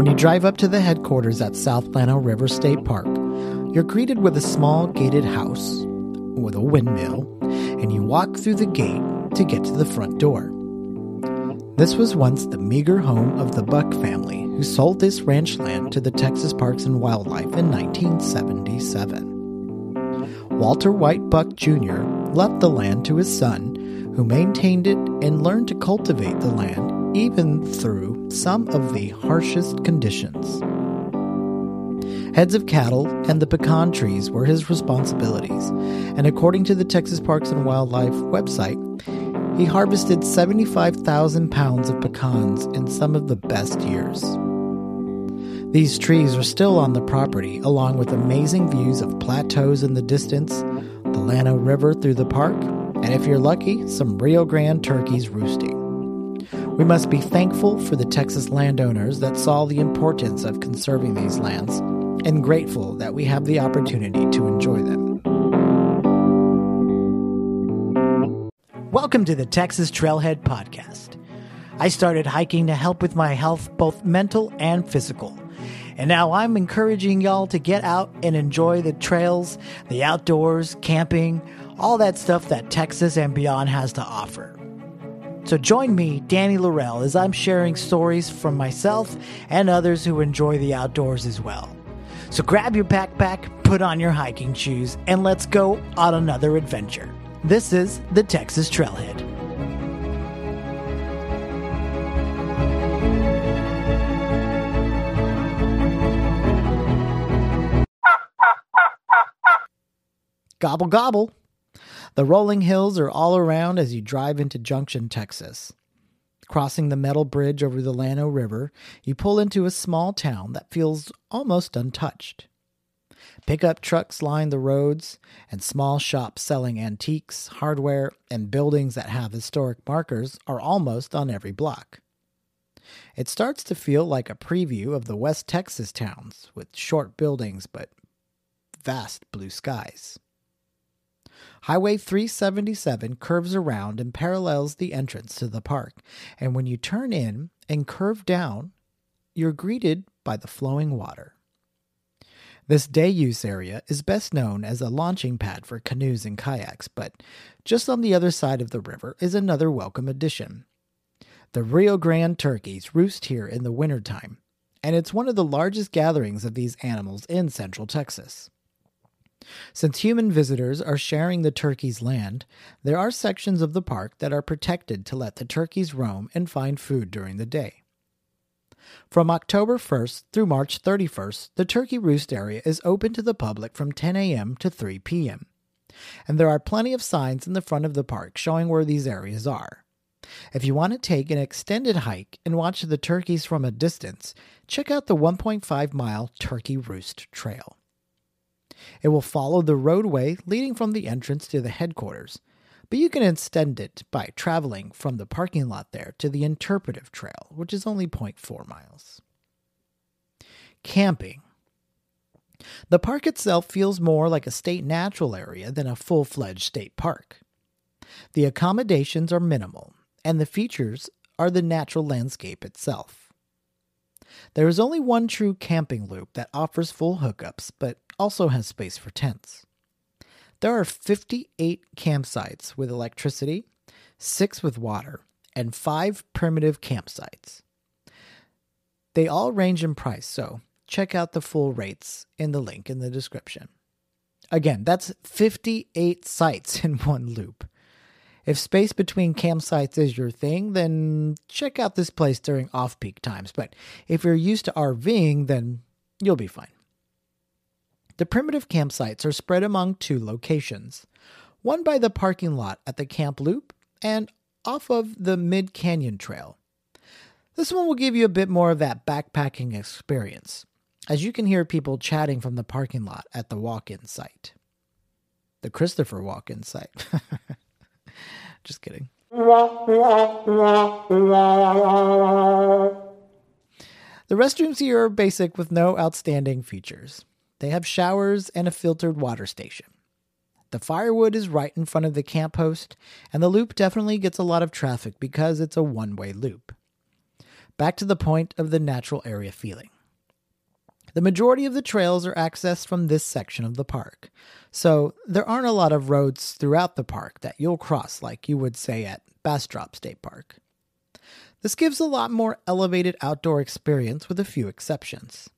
When you drive up to the headquarters at South Llano River State Park, you're greeted with a small gated house with a windmill, and you walk through the gate to get to the front door. This was once the meager home of the Buck family, who sold this ranch land to the Texas Parks and Wildlife in 1977. Walter White Buck Jr. left the land to his son, who maintained it and learned to cultivate the land even through some of the harshest conditions. Heads of cattle and the pecan trees were his responsibilities, and according to the Texas Parks and Wildlife website, he harvested 75,000 pounds of pecans in some of the best years. These trees are still on the property, along with amazing views of plateaus in the distance, the Llano River through the park, and if you're lucky, some Rio Grande turkeys roosting. We must be thankful for the Texas landowners that saw the importance of conserving these lands and grateful that we have the opportunity to enjoy them. Welcome to the Texas Trailhead Podcast. I started hiking to help with my health, both mental and physical. And now I'm encouraging y'all to get out and enjoy the trails, the outdoors, camping, all that stuff that Texas and beyond has to offer. So join me, Danny Laurel, as I'm sharing stories from myself and others who enjoy the outdoors as well. So grab your backpack, put on your hiking shoes, and let's go on another adventure. This is the Texas Trailhead. Gobble gobble. The rolling hills are all around as you drive into Junction, Texas. Crossing the metal bridge over the Llano River, you pull into a small town that feels almost untouched. Pickup trucks line the roads, and small shops selling antiques, hardware, and buildings that have historic markers are almost on every block. It starts to feel like a preview of the West Texas towns, with short buildings but vast blue skies. Highway 377 curves around and parallels the entrance to the park, and when you turn in and curve down, you're greeted by the flowing water. This day use area is best known as a launching pad for canoes and kayaks, but just on the other side of the river is another welcome addition. The Rio Grande turkeys roost here in the wintertime, and it's one of the largest gatherings of these animals in central Texas. Since human visitors are sharing the turkeys' land, there are sections of the park that are protected to let the turkeys roam and find food during the day. From October 1st through March 31st, the Turkey Roost area is open to the public from 10 a.m. to 3 p.m. And there are plenty of signs in the front of the park showing where these areas are. If you want to take an extended hike and watch the turkeys from a distance, check out the 1.5 mile Turkey Roost Trail. It will follow the roadway leading from the entrance to the headquarters, but you can extend it by traveling from the parking lot there to the interpretive trail, which is only 0.4 miles. Camping. The park itself feels more like a state natural area than a full fledged state park. The accommodations are minimal, and the features are the natural landscape itself. There is only one true camping loop that offers full hookups, but also has space for tents. There are 58 campsites with electricity, six with water, and five primitive campsites. They all range in price, so check out the full rates in the link in the description. Again, that's 58 sites in one loop. If space between campsites is your thing, then check out this place during off peak times. But if you're used to RVing, then you'll be fine. The primitive campsites are spread among two locations one by the parking lot at the Camp Loop and off of the Mid Canyon Trail. This one will give you a bit more of that backpacking experience, as you can hear people chatting from the parking lot at the walk in site. The Christopher walk in site. Just kidding. The restrooms here are basic with no outstanding features. They have showers and a filtered water station. The firewood is right in front of the camp host, and the loop definitely gets a lot of traffic because it's a one way loop. Back to the point of the natural area feeling. The majority of the trails are accessed from this section of the park, so there aren't a lot of roads throughout the park that you'll cross like you would say at Bastrop State Park. This gives a lot more elevated outdoor experience with a few exceptions.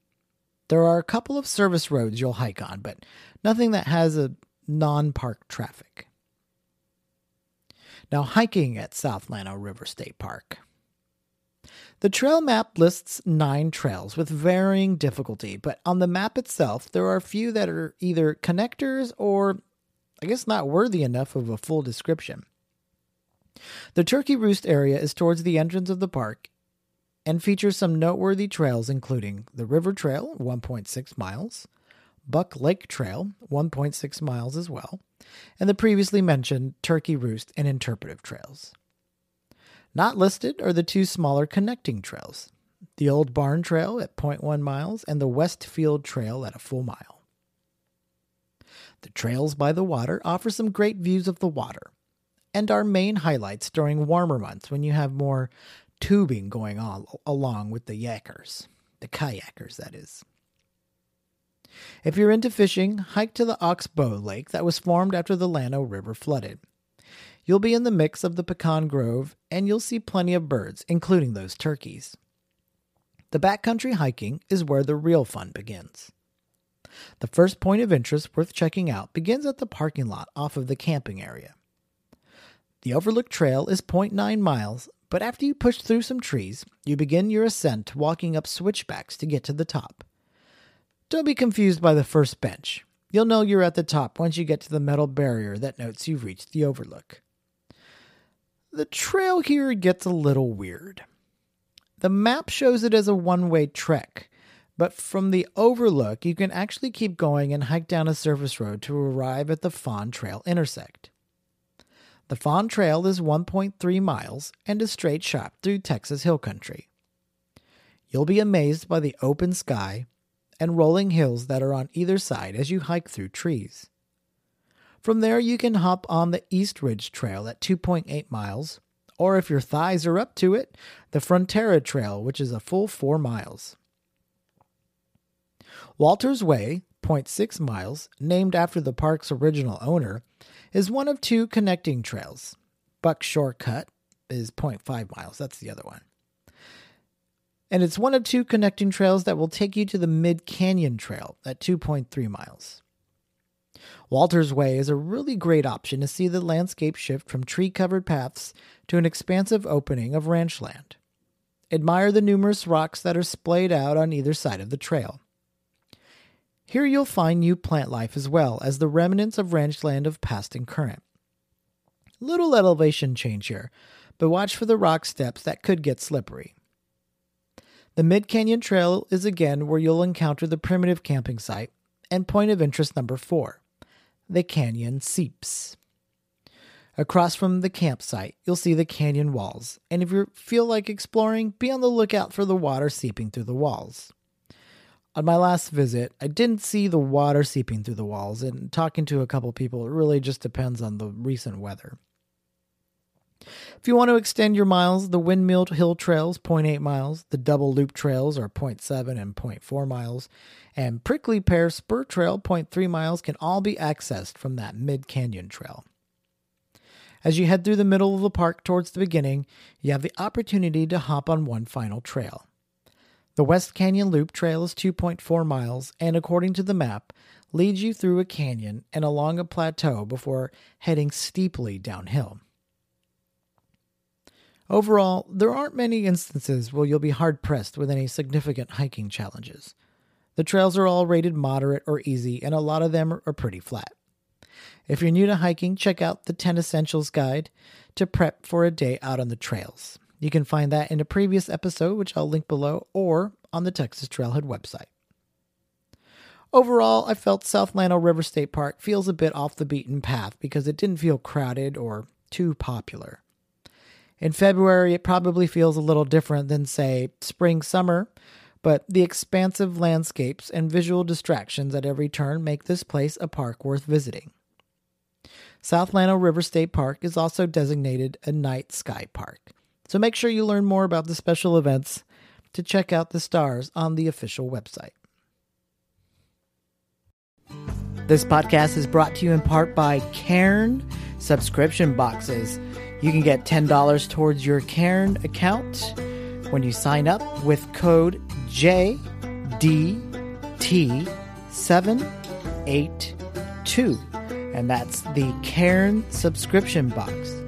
There are a couple of service roads you'll hike on, but nothing that has a non park traffic. Now, hiking at South Llano River State Park. The trail map lists nine trails with varying difficulty, but on the map itself, there are a few that are either connectors or, I guess, not worthy enough of a full description. The Turkey Roost area is towards the entrance of the park and features some noteworthy trails, including the River Trail, 1.6 miles, Buck Lake Trail, 1.6 miles as well, and the previously mentioned Turkey Roost and Interpretive Trails. Not listed are the two smaller connecting trails the Old Barn Trail at 0.1 miles and the Westfield Trail at a full mile. The trails by the water offer some great views of the water and are main highlights during warmer months when you have more tubing going on along with the yakers, the kayakers, that is. If you're into fishing, hike to the Oxbow Lake that was formed after the Llano River flooded. You'll be in the mix of the pecan grove, and you'll see plenty of birds, including those turkeys. The backcountry hiking is where the real fun begins. The first point of interest worth checking out begins at the parking lot off of the camping area. The Overlook Trail is 0.9 miles, but after you push through some trees, you begin your ascent walking up switchbacks to get to the top. Don't be confused by the first bench. You'll know you're at the top once you get to the metal barrier that notes you've reached the overlook. The trail here gets a little weird. The map shows it as a one way trek, but from the overlook, you can actually keep going and hike down a surface road to arrive at the Fawn Trail intersect. The Fawn Trail is 1.3 miles and a straight shot through Texas hill country. You'll be amazed by the open sky and rolling hills that are on either side as you hike through trees. From there, you can hop on the East Ridge Trail at 2.8 miles, or if your thighs are up to it, the Frontera Trail, which is a full 4 miles. Walter's Way, 0.6 miles, named after the park's original owner, is one of two connecting trails. Buck Shortcut is 0.5 miles, that's the other one. And it's one of two connecting trails that will take you to the Mid Canyon Trail at 2.3 miles. Walter's Way is a really great option to see the landscape shift from tree covered paths to an expansive opening of ranch land. Admire the numerous rocks that are splayed out on either side of the trail. Here you'll find new plant life as well as the remnants of ranch land of past and current. Little elevation change here, but watch for the rock steps that could get slippery. The Mid Canyon Trail is again where you'll encounter the primitive camping site and point of interest number four the canyon seeps. Across from the campsite, you'll see the canyon walls, and if you feel like exploring, be on the lookout for the water seeping through the walls. On my last visit, I didn't see the water seeping through the walls, and talking to a couple people, it really just depends on the recent weather. If you want to extend your miles, the Windmill Hill Trails 0.8 miles, the Double Loop Trails are 0.7 and 0.4 miles, and Prickly Pear Spur Trail 0.3 miles can all be accessed from that mid canyon trail. As you head through the middle of the park towards the beginning, you have the opportunity to hop on one final trail. The West Canyon Loop Trail is 2.4 miles and, according to the map, leads you through a canyon and along a plateau before heading steeply downhill. Overall, there aren't many instances where you'll be hard pressed with any significant hiking challenges. The trails are all rated moderate or easy, and a lot of them are pretty flat. If you're new to hiking, check out the 10 Essentials Guide to prep for a day out on the trails. You can find that in a previous episode, which I'll link below, or on the Texas Trailhead website. Overall, I felt South Llano River State Park feels a bit off the beaten path because it didn't feel crowded or too popular. In February, it probably feels a little different than, say, spring summer, but the expansive landscapes and visual distractions at every turn make this place a park worth visiting. South Llano River State Park is also designated a night sky park, so make sure you learn more about the special events to check out the stars on the official website. This podcast is brought to you in part by Cairn subscription boxes. You can get $10 towards your Cairn account when you sign up with code JDT782. And that's the Cairn subscription box.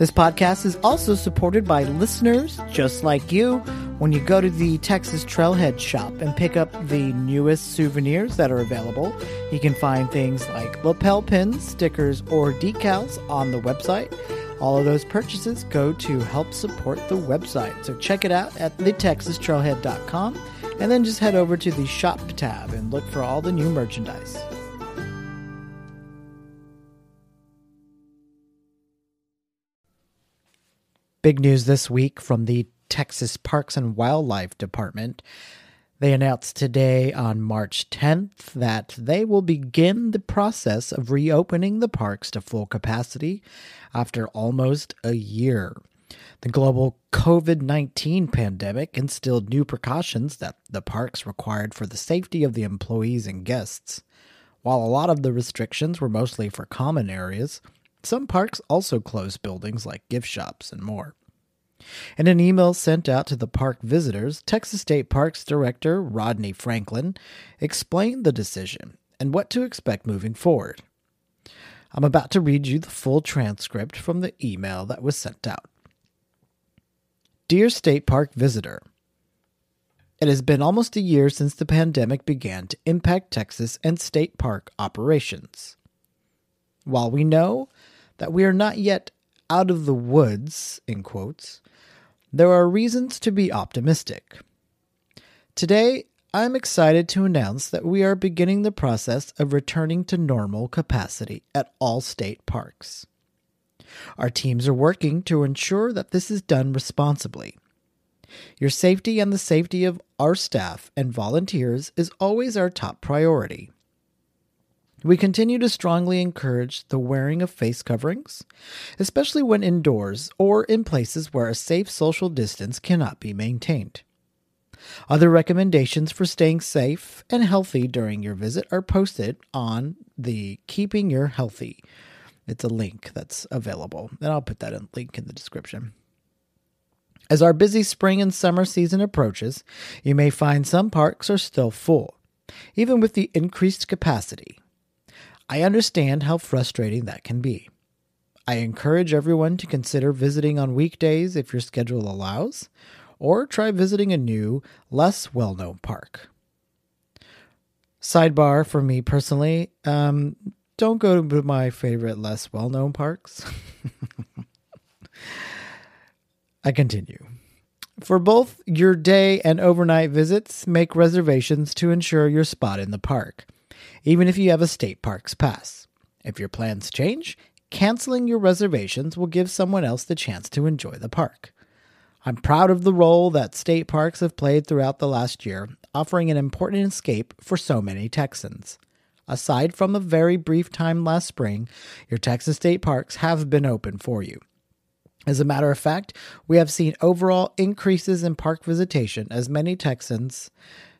This podcast is also supported by listeners just like you. When you go to the Texas Trailhead shop and pick up the newest souvenirs that are available, you can find things like lapel pins, stickers, or decals on the website. All of those purchases go to help support the website. So check it out at thetexastrailhead.com and then just head over to the shop tab and look for all the new merchandise. Big news this week from the Texas Parks and Wildlife Department. They announced today on March 10th that they will begin the process of reopening the parks to full capacity after almost a year. The global COVID 19 pandemic instilled new precautions that the parks required for the safety of the employees and guests. While a lot of the restrictions were mostly for common areas, some parks also closed buildings like gift shops and more. In an email sent out to the park visitors, Texas State Parks Director Rodney Franklin explained the decision and what to expect moving forward. I'm about to read you the full transcript from the email that was sent out. Dear State Park Visitor, It has been almost a year since the pandemic began to impact Texas and state park operations. While we know that we are not yet out of the woods, in quotes, there are reasons to be optimistic. Today, I'm excited to announce that we are beginning the process of returning to normal capacity at all state parks. Our teams are working to ensure that this is done responsibly. Your safety and the safety of our staff and volunteers is always our top priority. We continue to strongly encourage the wearing of face coverings, especially when indoors or in places where a safe social distance cannot be maintained. Other recommendations for staying safe and healthy during your visit are posted on the Keeping Your Healthy. It's a link that's available, and I'll put that in, link in the description. As our busy spring and summer season approaches, you may find some parks are still full, even with the increased capacity. I understand how frustrating that can be. I encourage everyone to consider visiting on weekdays if your schedule allows, or try visiting a new, less well known park. Sidebar for me personally um, don't go to my favorite, less well known parks. I continue. For both your day and overnight visits, make reservations to ensure your spot in the park even if you have a state parks pass. If your plans change, canceling your reservations will give someone else the chance to enjoy the park. I'm proud of the role that state parks have played throughout the last year, offering an important escape for so many Texans. Aside from a very brief time last spring, your Texas state parks have been open for you. As a matter of fact, we have seen overall increases in park visitation as many Texans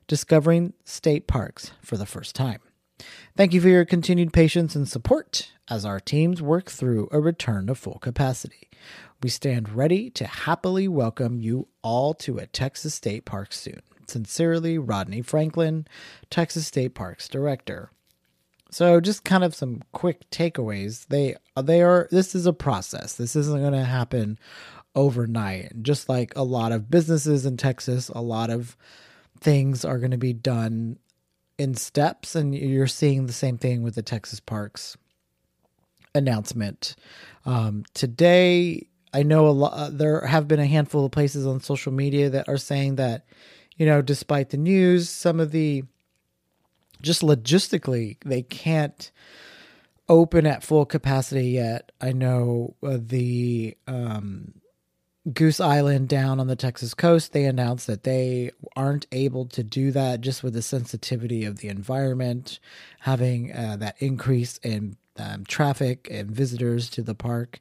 discovering state parks for the first time. Thank you for your continued patience and support as our teams work through a return to full capacity. We stand ready to happily welcome you all to a Texas State Park soon. Sincerely, Rodney Franklin, Texas State Parks Director. So, just kind of some quick takeaways. They they are this is a process. This isn't going to happen overnight. Just like a lot of businesses in Texas, a lot of things are going to be done in steps, and you're seeing the same thing with the Texas Parks announcement. Um, today, I know a lot. Uh, there have been a handful of places on social media that are saying that, you know, despite the news, some of the just logistically they can't open at full capacity yet. I know uh, the um, Goose Island down on the Texas coast, they announced that they aren't able to do that just with the sensitivity of the environment, having uh, that increase in um, traffic and visitors to the park.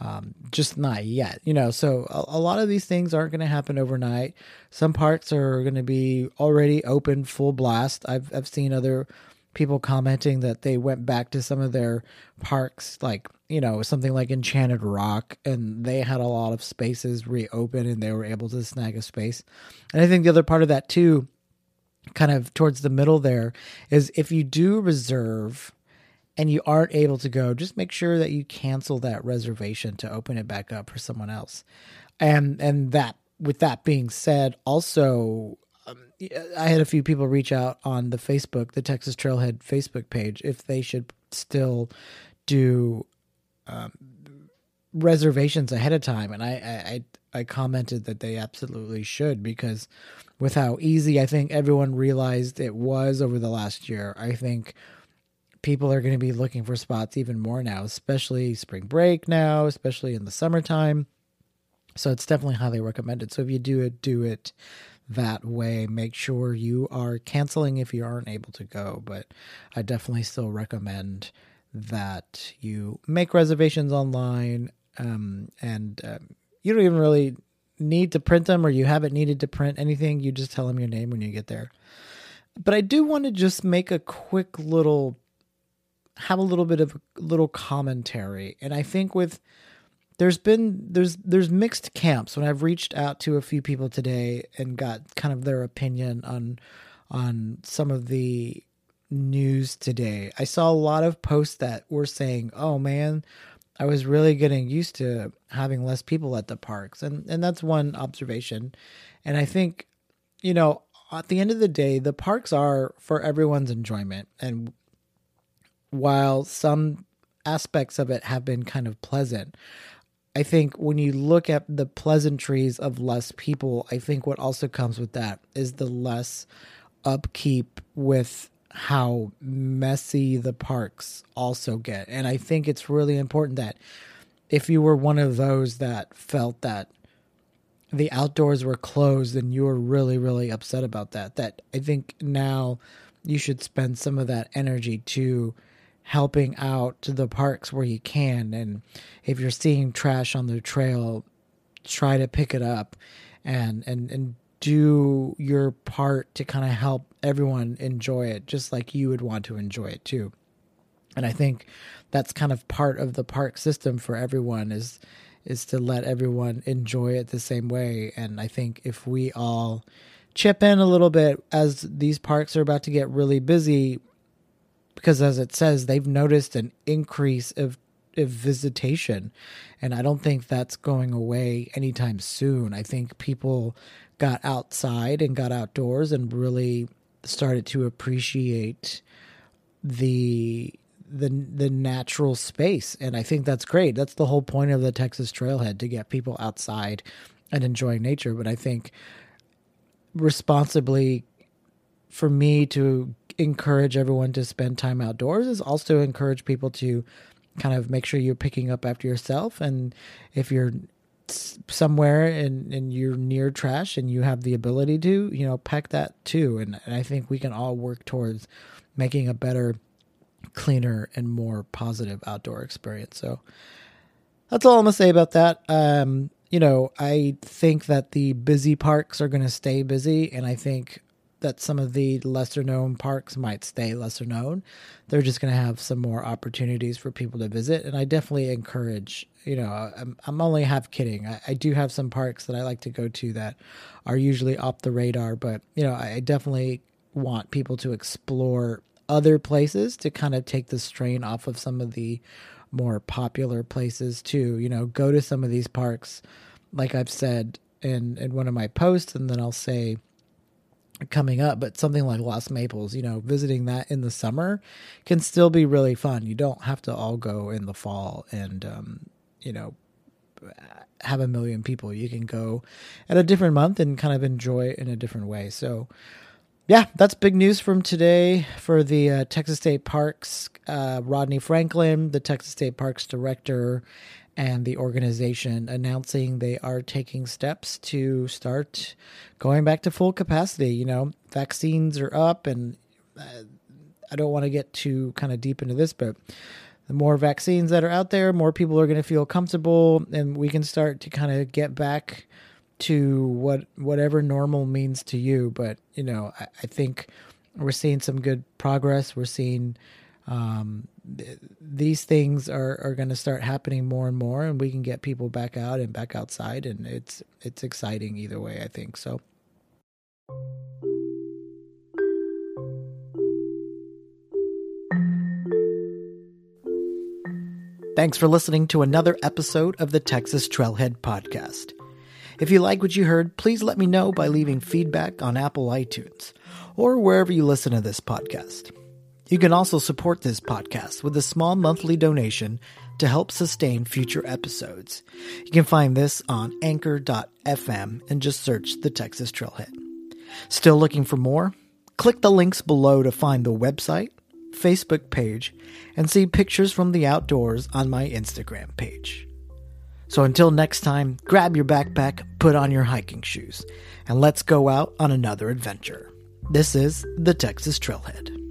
um, just not yet. You know, so a, a lot of these things aren't going to happen overnight. Some parks are going to be already open full blast. I've I've seen other people commenting that they went back to some of their parks, like you know something like Enchanted Rock, and they had a lot of spaces reopen, and they were able to snag a space. And I think the other part of that too, kind of towards the middle there, is if you do reserve and you aren't able to go, just make sure that you cancel that reservation to open it back up for someone else. And and that with that being said, also um, I had a few people reach out on the Facebook, the Texas Trailhead Facebook page, if they should still do reservations ahead of time, and I, I I commented that they absolutely should because with how easy I think everyone realized it was over the last year, I think people are going to be looking for spots even more now, especially spring break now, especially in the summertime. So it's definitely highly recommended. So if you do it, do it that way. Make sure you are canceling if you aren't able to go. But I definitely still recommend that you make reservations online um, and um, you don't even really need to print them or you haven't needed to print anything. You just tell them your name when you get there. But I do want to just make a quick little have a little bit of a little commentary. And I think with there's been there's there's mixed camps when I've reached out to a few people today and got kind of their opinion on on some of the news today. I saw a lot of posts that were saying, "Oh man, I was really getting used to having less people at the parks." And and that's one observation. And I think you know, at the end of the day, the parks are for everyone's enjoyment and while some aspects of it have been kind of pleasant, I think when you look at the pleasantries of less people, I think what also comes with that is the less upkeep with how messy the parks also get. And I think it's really important that if you were one of those that felt that the outdoors were closed and you were really, really upset about that, that I think now you should spend some of that energy to helping out to the parks where you can. And if you're seeing trash on the trail, try to pick it up and, and, and do your part to kind of help everyone enjoy it just like you would want to enjoy it too. And I think that's kind of part of the park system for everyone is is to let everyone enjoy it the same way. And I think if we all chip in a little bit as these parks are about to get really busy, because as it says, they've noticed an increase of, visitation. And I don't think that's going away anytime soon. I think people got outside and got outdoors and really started to appreciate the the the natural space and I think that's great. That's the whole point of the Texas Trailhead to get people outside and enjoying nature, but I think responsibly for me to encourage everyone to spend time outdoors is also encourage people to kind of make sure you're picking up after yourself. And if you're somewhere and, and you're near trash and you have the ability to you know pack that too. And, and i think we can all work towards making a better cleaner and more positive outdoor experience. So that's all i'm gonna say about that. Um you know i think that the busy parks are going to stay busy. And i think that some of the lesser known parks might stay lesser known. They're just going to have some more opportunities for people to visit. And I definitely encourage, you know, I'm, I'm only half kidding. I, I, do have some parks that I like to go to that are usually off the radar, but, you know, I definitely want people to explore other places to kind of take the strain off of some of the more popular places too. You know, go to some of these parks, like I've said in, in one of my posts, and then I'll say, coming up, but something like Lost Maples, you know, visiting that in the summer can still be really fun. You don't have to all go in the fall and, um, you know, have a million people. You can go at a different month and kind of enjoy it in a different way. So, yeah, that's big news from today for the uh, Texas State Parks. Uh, Rodney Franklin, the Texas State Parks director, and the organization announcing they are taking steps to start going back to full capacity. You know, vaccines are up, and uh, I don't want to get too kind of deep into this, but the more vaccines that are out there, more people are going to feel comfortable, and we can start to kind of get back to what whatever normal means to you. But you know, I, I think we're seeing some good progress. We're seeing um, th- these things are, are going to start happening more and more, and we can get people back out and back outside, and it's it's exciting either way. I think so. Thanks for listening to another episode of the Texas Trailhead Podcast. If you like what you heard, please let me know by leaving feedback on Apple iTunes or wherever you listen to this podcast. You can also support this podcast with a small monthly donation to help sustain future episodes. You can find this on anchor.fm and just search the Texas Trailhead. Still looking for more? Click the links below to find the website, Facebook page, and see pictures from the outdoors on my Instagram page. So until next time, grab your backpack, put on your hiking shoes, and let's go out on another adventure. This is the Texas Trailhead.